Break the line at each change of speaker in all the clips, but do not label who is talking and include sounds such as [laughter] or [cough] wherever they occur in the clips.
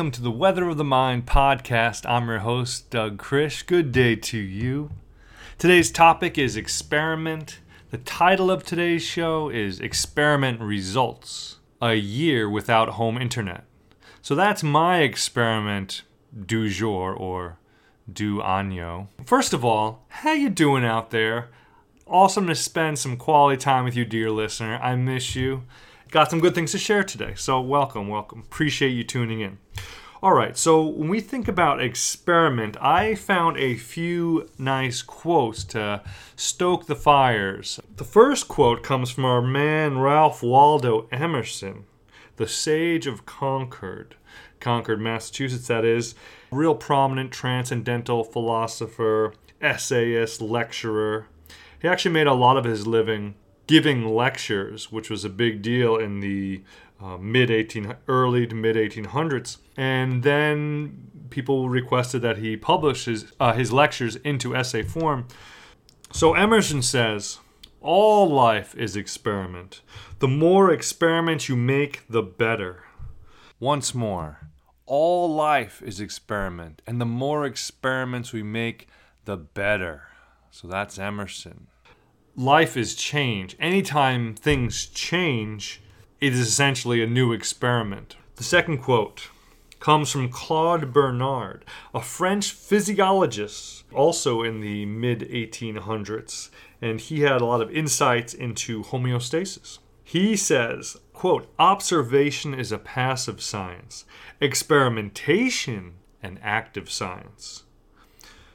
Welcome to the Weather of the Mind podcast. I'm your host, Doug Krisch. Good day to you. Today's topic is experiment. The title of today's show is Experiment Results A Year Without Home Internet. So that's my experiment du jour or du año. First of all, how you doing out there? Awesome to spend some quality time with you, dear listener. I miss you got some good things to share today. So, welcome, welcome. Appreciate you tuning in. All right, so when we think about experiment, I found a few nice quotes to stoke the fires. The first quote comes from our man Ralph Waldo Emerson, the sage of Concord, Concord, Massachusetts, that is. Real prominent transcendental philosopher, essayist, lecturer. He actually made a lot of his living giving lectures, which was a big deal in the uh, mid 18 early to mid 1800s and then people requested that he publish his, uh, his lectures into essay form. So emerson says all life is experiment. The more experiments you make the better. Once more all life is experiment and the more experiments we make the better. So that's emerson life is change. Anytime things change, it is essentially a new experiment. The second quote comes from Claude Bernard, a French physiologist, also in the mid 1800s, and he had a lot of insights into homeostasis. He says, quote, observation is a passive science, experimentation an active science.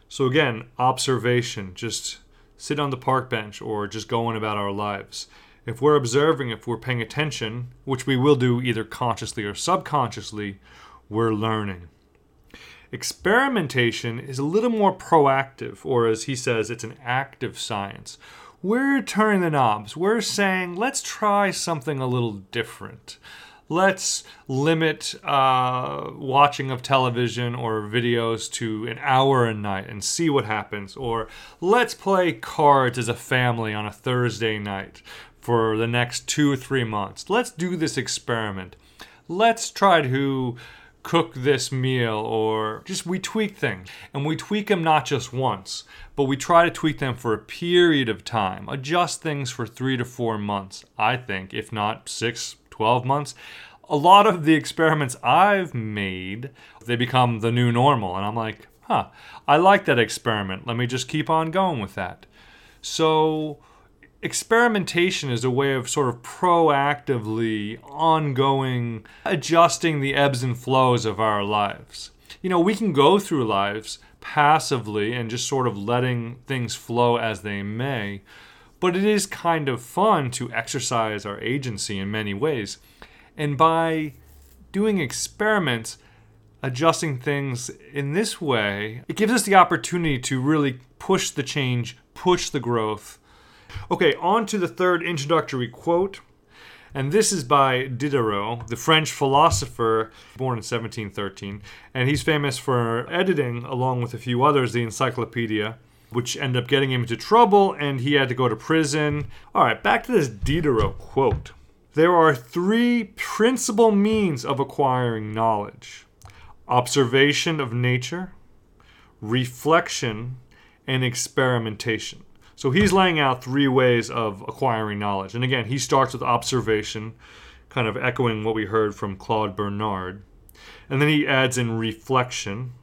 So again, observation, just sit on the park bench or just going about our lives. If we're observing, if we're paying attention, which we will do either consciously or subconsciously, we're learning. Experimentation is a little more proactive, or as he says, it's an active science. We're turning the knobs. We're saying, let's try something a little different let's limit uh, watching of television or videos to an hour a night and see what happens. Or let's play cards as a family on a Thursday night for the next two or three months. Let's do this experiment. Let's try to cook this meal or just we tweak things and we tweak them not just once but we try to tweak them for a period of time adjust things for three to four months i think if not six 12 months, a lot of the experiments I've made, they become the new normal. And I'm like, huh, I like that experiment. Let me just keep on going with that. So, experimentation is a way of sort of proactively ongoing adjusting the ebbs and flows of our lives. You know, we can go through lives passively and just sort of letting things flow as they may. But it is kind of fun to exercise our agency in many ways. And by doing experiments, adjusting things in this way, it gives us the opportunity to really push the change, push the growth. Okay, on to the third introductory quote. And this is by Diderot, the French philosopher born in 1713. And he's famous for editing, along with a few others, the Encyclopedia which ended up getting him into trouble and he had to go to prison. All right, back to this Diderot quote. There are three principal means of acquiring knowledge observation of nature, reflection, and experimentation. So he's laying out three ways of acquiring knowledge. And again, he starts with observation, kind of echoing what we heard from Claude Bernard. And then he adds in reflection,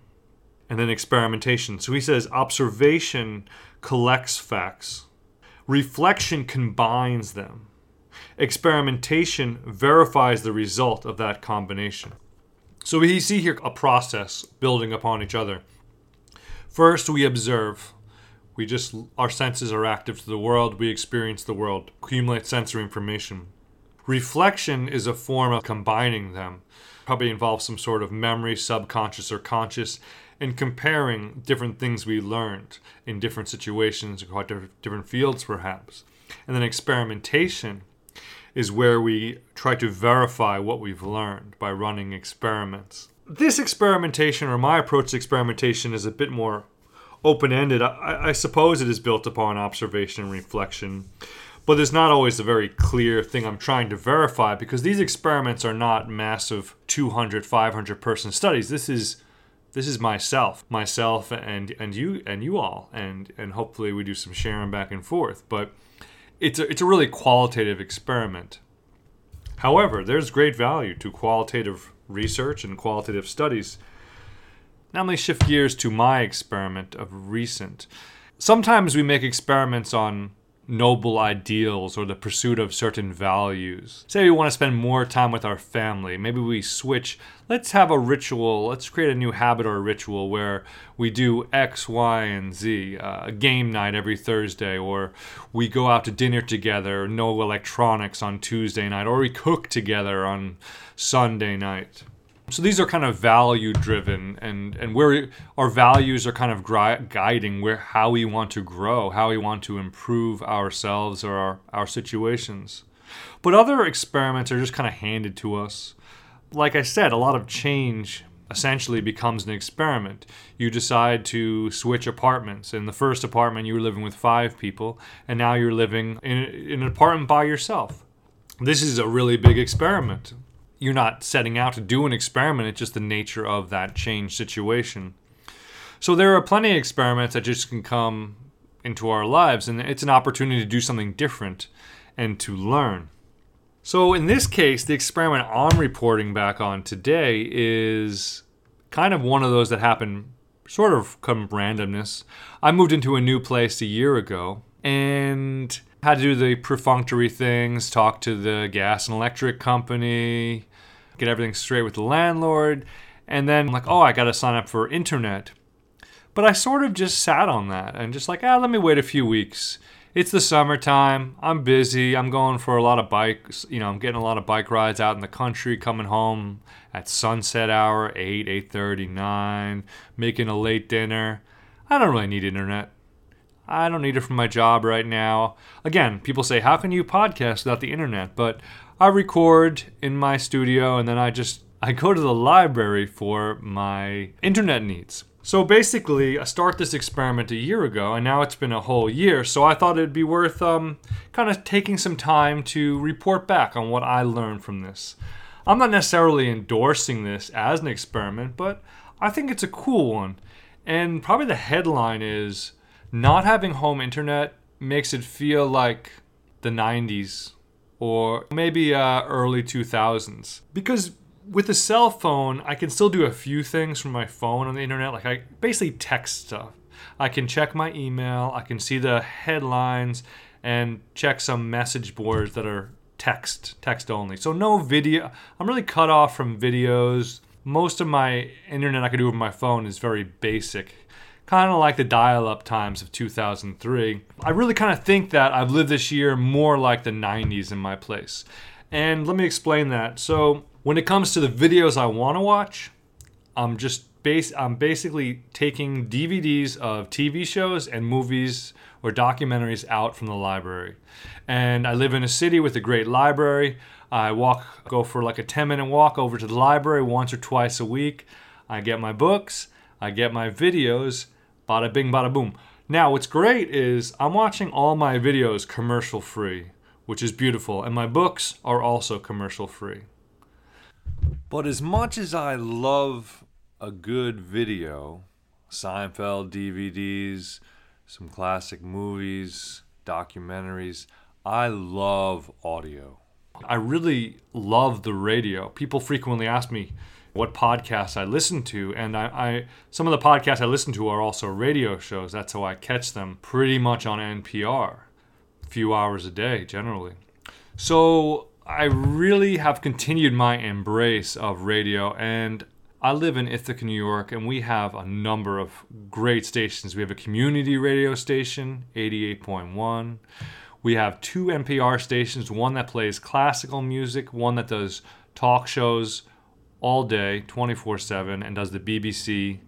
and then experimentation. So he says observation collects facts, reflection combines them, experimentation verifies the result of that combination. So we see here a process building upon each other. First, we observe. We just, our senses are active to the world. We experience the world, accumulate sensory information. Reflection is a form of combining them. Probably involves some sort of memory, subconscious or conscious, and comparing different things we learned in different situations, across different fields perhaps. And then experimentation is where we try to verify what we've learned by running experiments. This experimentation, or my approach to experimentation, is a bit more open ended. I, I, suppose it is built upon observation and reflection. but there's not always a very clear thing I'm trying to verify because these experiments are not massive 200, 500 person studies. This is this is myself, myself, and and you and you all, and and hopefully we do some sharing back and forth. But it's a, it's a really qualitative experiment. However, there's great value to qualitative research and qualitative studies. Now let me shift gears to my experiment of recent. Sometimes we make experiments on noble ideals or the pursuit of certain values. Say we want to spend more time with our family. Maybe we switch. Let's have a ritual. Let's create a new habit or ritual where we do X, Y, and Z. Uh, a game night every Thursday, or we go out to dinner together, no electronics on Tuesday night, or we cook together on Sunday night so these are kind of value driven and and where our values are kind of gri- guiding where how we want to grow how we want to improve ourselves or our, our situations. But other experiments are just kind of handed to us. Like i said a lot of change essentially becomes an experiment. You decide to switch apartments. In the first apartment you were living with five people and now you're living in, in an apartment by yourself. This is a really big experiment you're not setting out to do an experiment. It's just the nature of that change situation. So there are plenty of experiments that just can come into our lives, and it's an opportunity to do something different and to learn. So in this case, the experiment I'm reporting back on today is kind of one of those that happened sort of come randomness. I moved into a new place a year ago and had to do the perfunctory things, talk to the gas and electric company, get everything straight with the landlord. And then I'm like, oh, I got to sign up for internet. But I sort of just sat on that and just like, ah, let me wait a few weeks. It's the summertime. I'm busy. I'm going for a lot of bikes. You know, I'm getting a lot of bike rides out in the country, coming home at sunset hour, 8, 8.30, 9, making a late dinner. I don't really need internet. I don't need it for my job right now. Again, people say, how can you podcast without the internet? But I record in my studio and then I just I go to the library for my internet needs. So basically, I start this experiment a year ago, and now it's been a whole year. So I thought it'd be worth um, kind of taking some time to report back on what I learned from this. I'm not necessarily endorsing this as an experiment, but I think it's a cool one. And probably the headline is Not having home internet makes it feel like the 90s or maybe uh, early 2000s. Because with a cell phone, I can still do a few things from my phone on the internet. Like I basically text stuff. I can check my email, I can see the headlines, and check some message boards that are text, text only. So no video. I'm really cut off from videos. Most of my internet I can do with my phone is very basic kind of like the dial up times of 2003. I really kind of think that I've lived this year more like the 90s in my place. And let me explain that. So, when it comes to the videos I want to watch, I'm just base I'm basically taking DVDs of TV shows and movies or documentaries out from the library. And I live in a city with a great library. I walk go for like a 10 minute walk over to the library once or twice a week. I get my books, I get my videos, Bada bing, bada boom. Now, what's great is I'm watching all my videos commercial free, which is beautiful, and my books are also commercial free. But as much as I love a good video, Seinfeld DVDs, some classic movies, documentaries, I love audio. I really love the radio. People frequently ask me, what podcasts I listen to, and I, I some of the podcasts I listen to are also radio shows. That's how I catch them, pretty much on NPR, a few hours a day generally. So I really have continued my embrace of radio, and I live in Ithaca, New York, and we have a number of great stations. We have a community radio station, 88.1. We have two NPR stations, one that plays classical music, one that does talk shows all day, 24 7, and does the BBC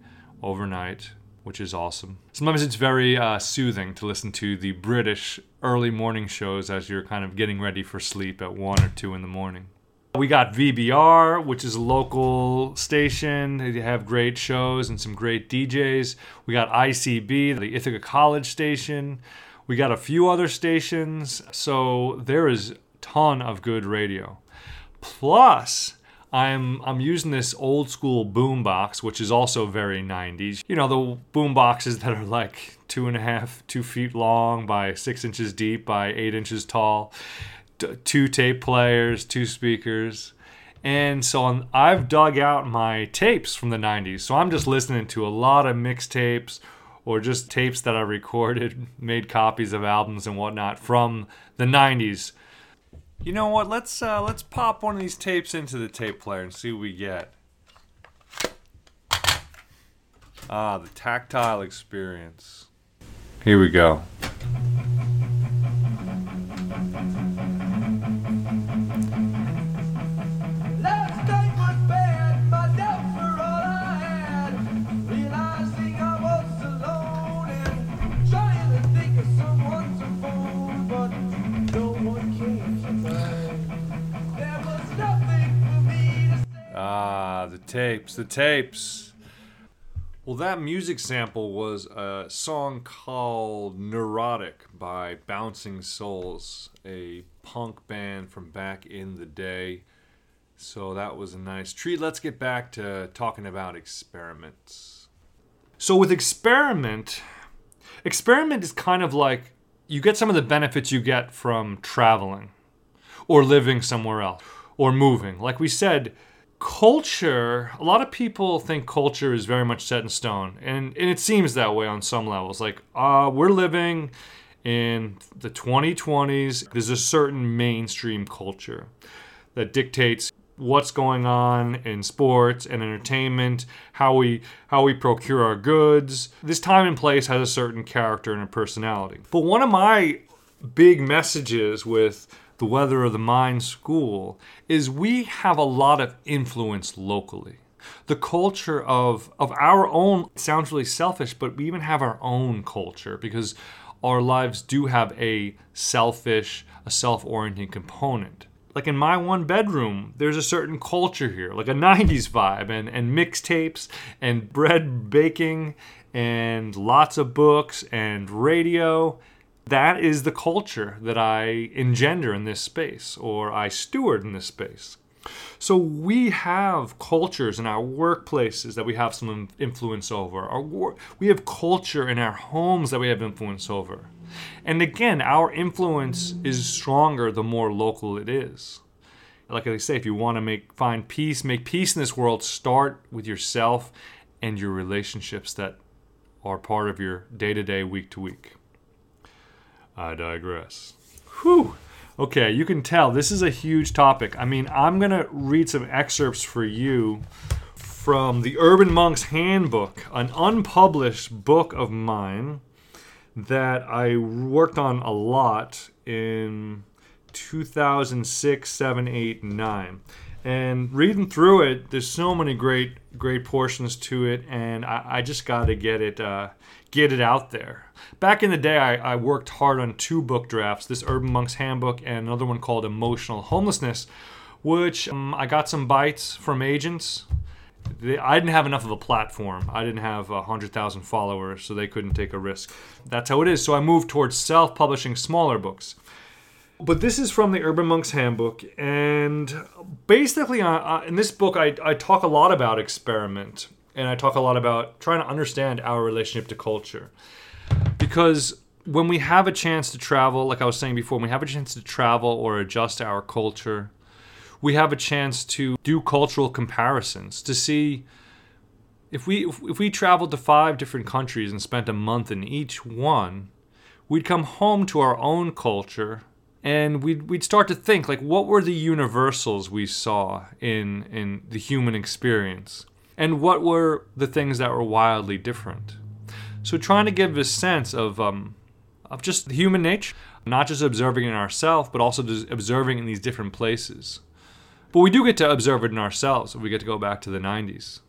overnight, which is awesome. Sometimes it's very uh, soothing to listen to the British early morning shows as you're kind of getting ready for sleep at 1 or 2 in the morning. We got VBR, which is a local station. They have great shows and some great DJs. We got ICB, the Ithaca College station. We got a few other stations, so there is a ton of good radio. Plus, I'm I'm using this old school boombox, which is also very 90s. You know, the boom boxes that are like two and a half, two feet long by six inches deep by eight inches tall, t- two tape players, two speakers. And so I'm, I've dug out my tapes from the 90s. So I'm just listening to a lot of mixtapes or just tapes that I recorded, [laughs] made copies of albums and whatnot from the 90s. You know what? Let's uh, let's pop one of these tapes into the tape player and see what we get. Ah, the tactile experience. Here we go. Tapes, the tapes. Well, that music sample was a song called Neurotic by Bouncing Souls, a punk band from back in the day. So that was a nice treat. Let's get back to talking about experiments. So, with experiment, experiment is kind of like you get some of the benefits you get from traveling or living somewhere else or moving. Like we said, culture, a lot of people think culture is very much set in stone. And, and it seems that way on some levels. Like, uh, we're living in the 2020s, there's a certain mainstream culture that dictates what's going on in sports and entertainment, how we how we procure our goods. This time and place has a certain character and a personality. But one of my big messages with the Weather of the Mind School is we have a lot of influence locally. The culture of, of our own sounds really selfish, but we even have our own culture because our lives do have a selfish, a self oriented component. Like in my one bedroom, there's a certain culture here, like a 90s vibe, and, and mixtapes, and bread baking, and lots of books, and radio that is the culture that I engender in this space or I steward in this space. So we have cultures in our workplaces that we have some influence over. Our wor- we have culture in our homes that we have influence over. And again, our influence is stronger the more local it is. Like I say, if you want to make find peace, make peace in this world, start with yourself and your relationships that are part of your day to day, week to week. I digress. Whew. Okay, you can tell this is a huge topic. I mean, I'm going to read some excerpts for you from the Urban Monk's Handbook, an unpublished book of mine that I worked on a lot in 2006, 7, 8, 9. And reading through it, there's so many great, great portions to it, and I, I just got to get it, uh, get it out there. Back in the day, I, I worked hard on two book drafts: this Urban Monk's Handbook and another one called Emotional Homelessness, which um, I got some bites from agents. They, I didn't have enough of a platform. I didn't have a hundred thousand followers, so they couldn't take a risk. That's how it is. So I moved towards self-publishing smaller books. But this is from the Urban Monk's Handbook, and basically, uh, uh, in this book, I, I talk a lot about experiment, and I talk a lot about trying to understand our relationship to culture. Because when we have a chance to travel, like I was saying before, when we have a chance to travel or adjust our culture, we have a chance to do cultural comparisons to see if we if, we traveled to five different countries and spent a month in each one, we'd come home to our own culture and we'd, we'd start to think like what were the universals we saw in in the human experience and what were the things that were wildly different? So trying to give a sense of um, of just human nature not just observing in ourselves but also just observing in these different places. But we do get to observe it in ourselves we get to go back to the 90s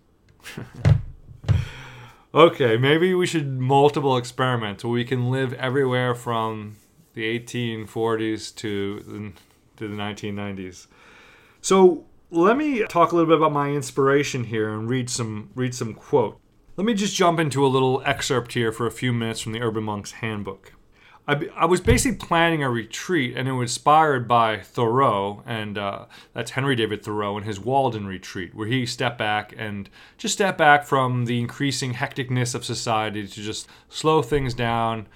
[laughs] okay maybe we should multiple experiments where we can live everywhere from the 1840s to the, to the 1990s. So let me talk a little bit about my inspiration here and read some read some quote. Let me just jump into a little excerpt here for a few minutes from the Urban Monk's Handbook. I, I was basically planning a retreat, and it was inspired by Thoreau, and uh, that's Henry David Thoreau and his Walden retreat, where he stepped back and just stepped back from the increasing hecticness of society to just slow things down,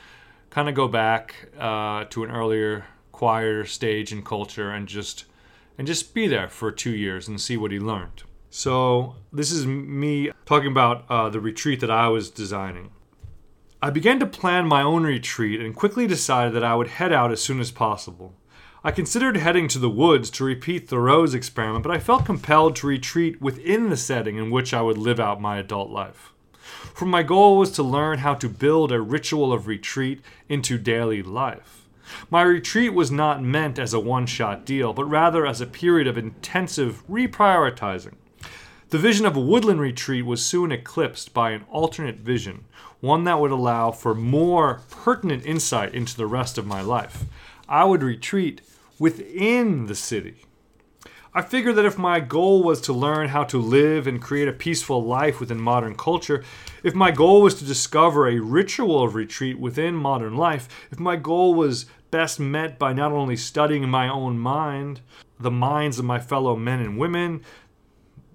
kind of go back uh, to an earlier, quieter stage in culture, and just and just be there for two years and see what he learned. So this is me talking about uh, the retreat that I was designing. I began to plan my own retreat and quickly decided that I would head out as soon as possible. I considered heading to the woods to repeat Thoreau's experiment, but I felt compelled to retreat within the setting in which I would live out my adult life. For my goal was to learn how to build a ritual of retreat into daily life. My retreat was not meant as a one shot deal, but rather as a period of intensive reprioritizing. The vision of a woodland retreat was soon eclipsed by an alternate vision, one that would allow for more pertinent insight into the rest of my life. I would retreat within the city. I figured that if my goal was to learn how to live and create a peaceful life within modern culture, if my goal was to discover a ritual of retreat within modern life, if my goal was best met by not only studying my own mind, the minds of my fellow men and women,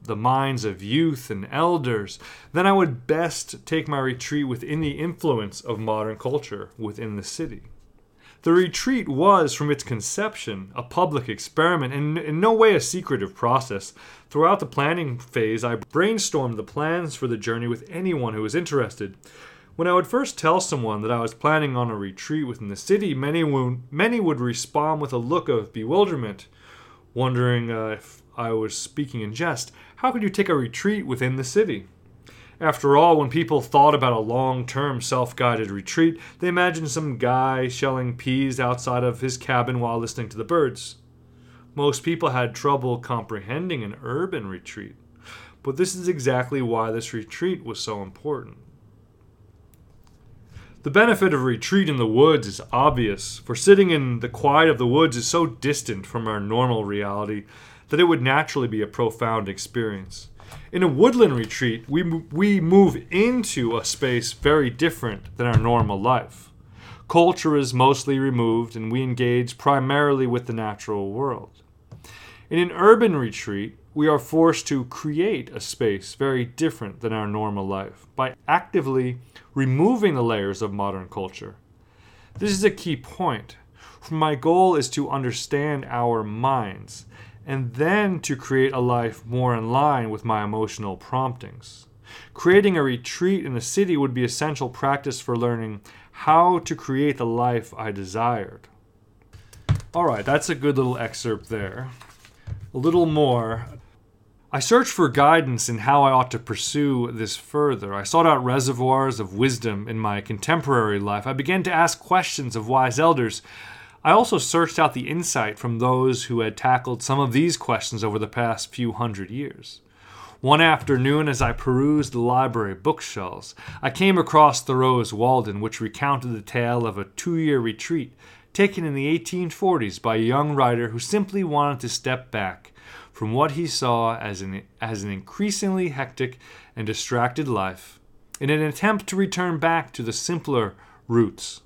the minds of youth and elders, then I would best take my retreat within the influence of modern culture within the city. The retreat was, from its conception, a public experiment and in no way a secretive process. Throughout the planning phase, I brainstormed the plans for the journey with anyone who was interested. When I would first tell someone that I was planning on a retreat within the city, many would, many would respond with a look of bewilderment, wondering uh, if I was speaking in jest. How could you take a retreat within the city? After all, when people thought about a long term self guided retreat, they imagined some guy shelling peas outside of his cabin while listening to the birds. Most people had trouble comprehending an urban retreat, but this is exactly why this retreat was so important. The benefit of retreat in the woods is obvious, for sitting in the quiet of the woods is so distant from our normal reality that it would naturally be a profound experience. In a woodland retreat, we, we move into a space very different than our normal life. Culture is mostly removed, and we engage primarily with the natural world. In an urban retreat, we are forced to create a space very different than our normal life by actively removing the layers of modern culture. This is a key point. My goal is to understand our minds and then to create a life more in line with my emotional promptings. Creating a retreat in the city would be essential practice for learning how to create the life I desired. All right, that's a good little excerpt there. A little more. I searched for guidance in how I ought to pursue this further. I sought out reservoirs of wisdom in my contemporary life. I began to ask questions of wise elders. I also searched out the insight from those who had tackled some of these questions over the past few hundred years. One afternoon, as I perused the library bookshelves, I came across Thoreau's Walden, which recounted the tale of a two year retreat taken in the 1840s by a young writer who simply wanted to step back from what he saw as an, as an increasingly hectic and distracted life in an attempt to return back to the simpler roots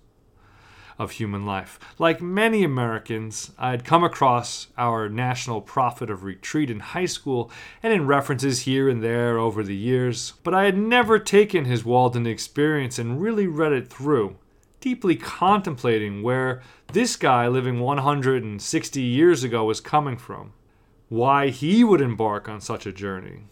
of human life. Like many Americans, I had come across our national prophet of retreat in high school and in references here and there over the years, but I had never taken his Walden experience and really read it through, deeply contemplating where this guy living 160 years ago was coming from, why he would embark on such a journey.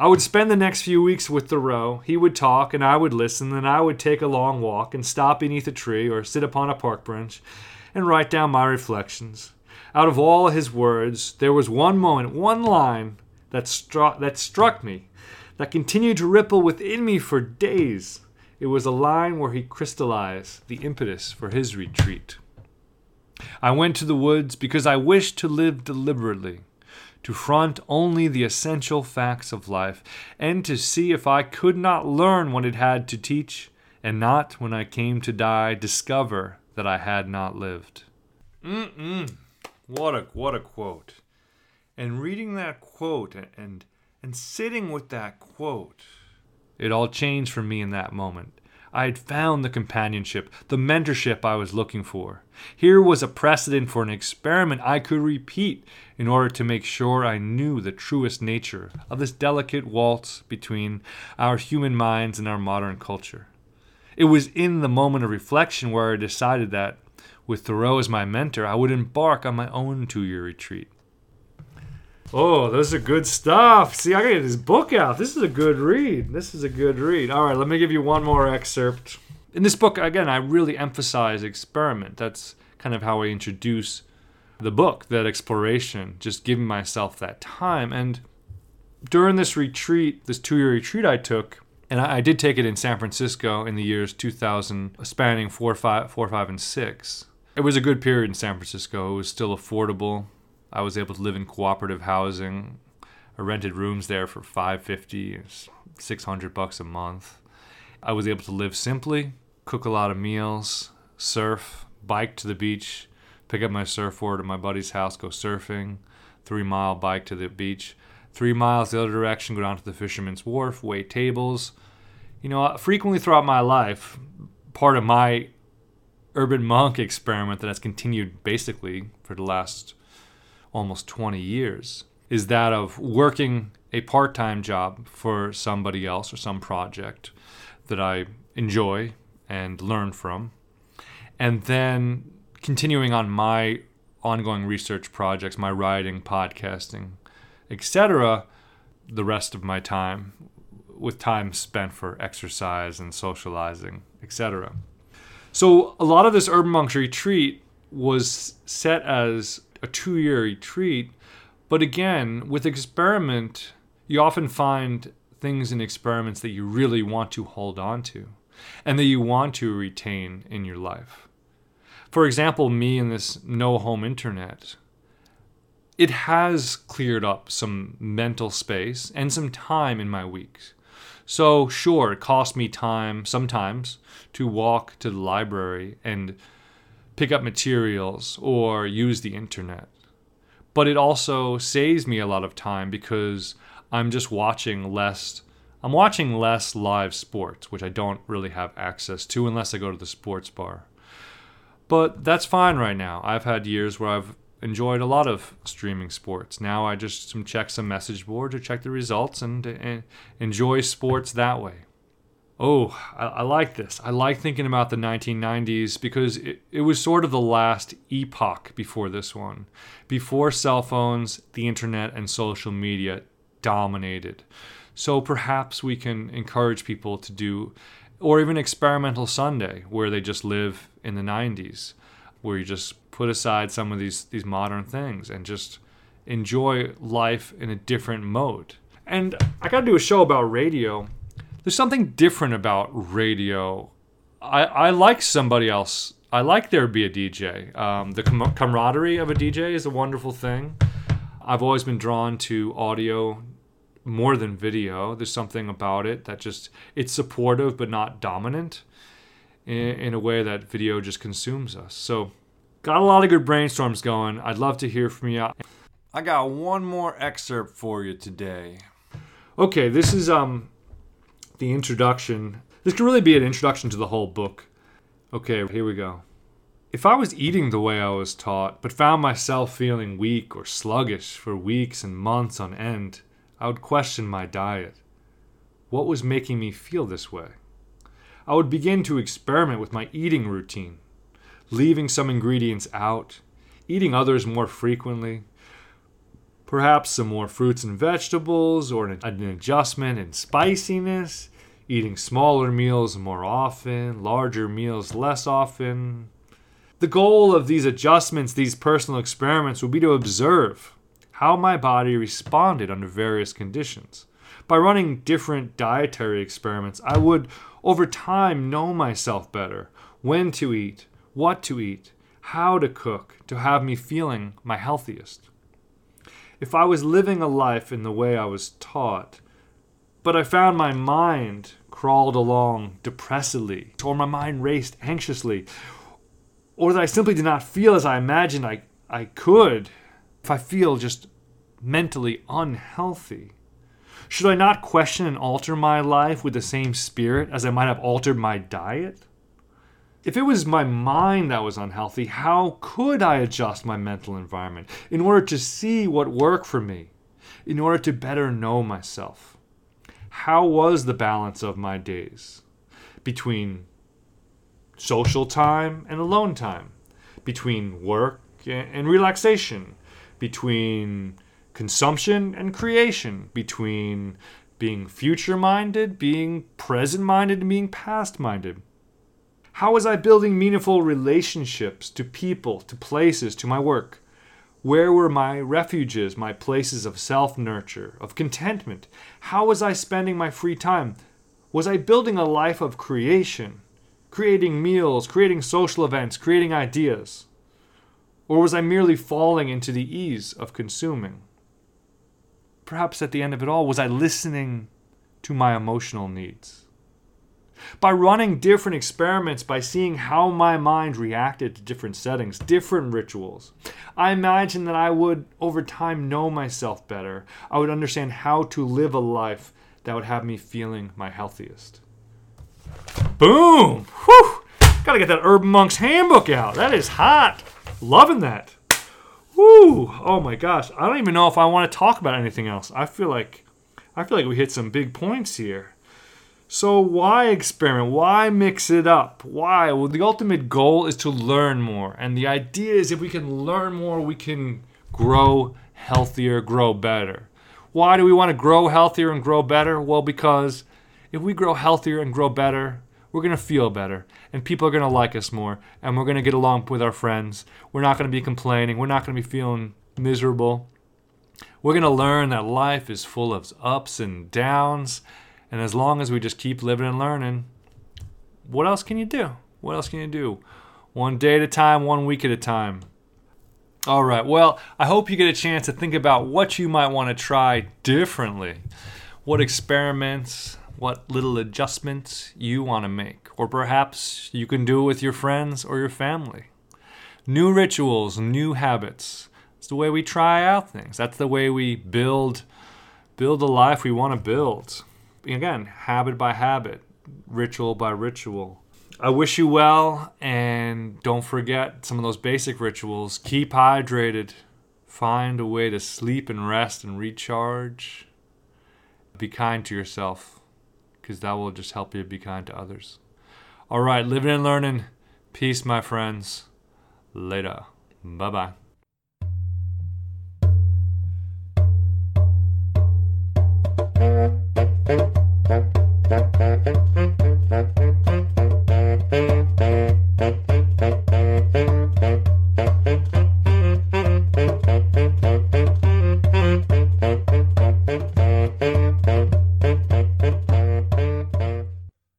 I would spend the next few weeks with Thoreau. He would talk, and I would listen, and I would take a long walk and stop beneath a tree or sit upon a park bench and write down my reflections. Out of all his words, there was one moment, one line that, struck that struck me, that continued to ripple within me for days. It was a line where he crystallized the impetus for his retreat. I went to the woods because I wished to live deliberately to front only the essential facts of life, and to see if I could not learn what it had to teach, and not, when I came to die, discover that I had not lived. Mm-mm. What a what a quote. And reading that quote and and sitting with that quote, it all changed for me in that moment. I had found the companionship, the mentorship I was looking for. Here was a precedent for an experiment I could repeat in order to make sure I knew the truest nature of this delicate waltz between our human minds and our modern culture. It was in the moment of reflection where I decided that, with Thoreau as my mentor, I would embark on my own two year retreat. Oh, those are good stuff. See, I gotta get this book out. This is a good read. This is a good read. All right, let me give you one more excerpt. In this book, again, I really emphasize experiment. That's kind of how I introduce the book, that exploration, just giving myself that time. And during this retreat, this two year retreat I took, and I, I did take it in San Francisco in the years 2000, spanning four, five, four, five, and six. It was a good period in San Francisco. It was still affordable. I was able to live in cooperative housing. I rented rooms there for 550, 600 bucks a month. I was able to live simply, cook a lot of meals, surf, bike to the beach, pick up my surfboard at my buddy's house, go surfing, three mile bike to the beach, three miles the other direction, go down to the fisherman's wharf, wait tables. You know, frequently throughout my life, part of my urban monk experiment that has continued basically for the last almost 20 years is that of working a part time job for somebody else or some project that I enjoy and learn from, and then continuing on my ongoing research projects, my writing, podcasting, etc., the rest of my time with time spent for exercise and socializing, etc. So a lot of this urban monks retreat was set as a two year retreat. But again, with experiment, you often find things in experiments that you really want to hold on to and that you want to retain in your life. For example, me and this no home internet, it has cleared up some mental space and some time in my weeks. So, sure, it costs me time sometimes to walk to the library and pick up materials or use the internet. But it also saves me a lot of time because I'm just watching less I'm watching less live sports, which I don't really have access to unless I go to the sports bar. But that's fine right now. I've had years where I've enjoyed a lot of streaming sports. Now I just check some message boards or check the results and, and enjoy sports that way. Oh, I, I, like this. I like thinking about the 1990s because it, it was sort of the last epoch before this one. Before cell phones, the internet, and social media dominated. So perhaps we can encourage people to do, or even experimental Sunday, where they just live in the 90s, where you just put aside some of these, these modern things and just enjoy life in a different mode. And I got to do a show about radio there's something different about radio. I, I like somebody else. I like there be a DJ. Um, the com- camaraderie of a DJ is a wonderful thing. I've always been drawn to audio more than video. There's something about it that just it's supportive but not dominant in, in a way that video just consumes us. So, got a lot of good brainstorms going. I'd love to hear from you.
I got one more excerpt for you today.
Okay, this is um the introduction. This could really be an introduction to the whole book. Okay, here we go. If I was eating the way I was taught, but found myself feeling weak or sluggish for weeks and months on end, I would question my diet. What was making me feel this way? I would begin to experiment with my eating routine, leaving some ingredients out, eating others more frequently, perhaps some more fruits and vegetables, or an, adjustment in spiciness, eating smaller meals more often, larger meals less often. The goal of these adjustments, these personal experiments, would be to observe how my body responded under various conditions. By running different dietary experiments, I would, over time, know myself better when to eat, what to eat, how to cook to have me feeling my healthiest if I was living a life in the way I was taught, but I found my mind crawled along depressedly, or my mind raced anxiously, or that I simply did not feel as I imagined I, I could, if I feel just mentally unhealthy, Should I not question and alter my life with the same spirit as I might have altered my diet? If it was my mind that was unhealthy, how could I adjust my mental environment in order to see what worked for me, in order to better know myself? How was the balance of my days between social time and alone time, between work and relaxation, between consumption and creation, between being future minded, being present minded, and being past minded? How was I building meaningful relationships to people, to places, to my work? Where were my refuges, my places of self nurture, of contentment? How was I spending my free time? Was I building a life of creation, creating meals, creating social events, creating ideas? Or was I merely falling into the ease of consuming? Perhaps at the end of it all, was I listening to my emotional needs? By running different experiments, by seeing how my mind reacted to different settings, different rituals, I imagine that I would, over time, know myself better. I would understand how to live a life that would have me feeling my healthiest. Boom! Whew! Gotta get that Urban Monk's handbook out. That is hot. Loving that. Woo! Oh my gosh. I don't even know if I want to talk about anything else. I feel like I feel like we hit some big points here. So why experiment? Why mix it up? Why? Well, the ultimate goal is to learn more. And the idea is if we can learn more, we can grow healthier, grow better. Why do we want to grow healthier and grow better? Well, because if we grow healthier and grow better, we're going to feel better and people are going to like us more and we're going to get along with our friends. We're not going to be complaining. We're not going to be feeling miserable. We're going to learn that life is full of ups and downs. And as long as we just keep living and learning, what else can you do? What else can you do? One day at a time, one week at a time. All right. Well, I hope you get a chance to think about what you might want to try differently. What experiments, what little adjustments you want to make. Or perhaps you can do it with your friends or your family. New rituals, new habits. It's the way we try out things. That's the way we build build the life we want to build. Again, habit by habit, ritual by ritual. I wish you well, and don't forget some of those basic rituals. Keep hydrated, find a way to sleep and rest and recharge. Be kind to yourself, because that will just help you be kind to others. All right, living and learning. Peace, my friends. Later. Bye bye.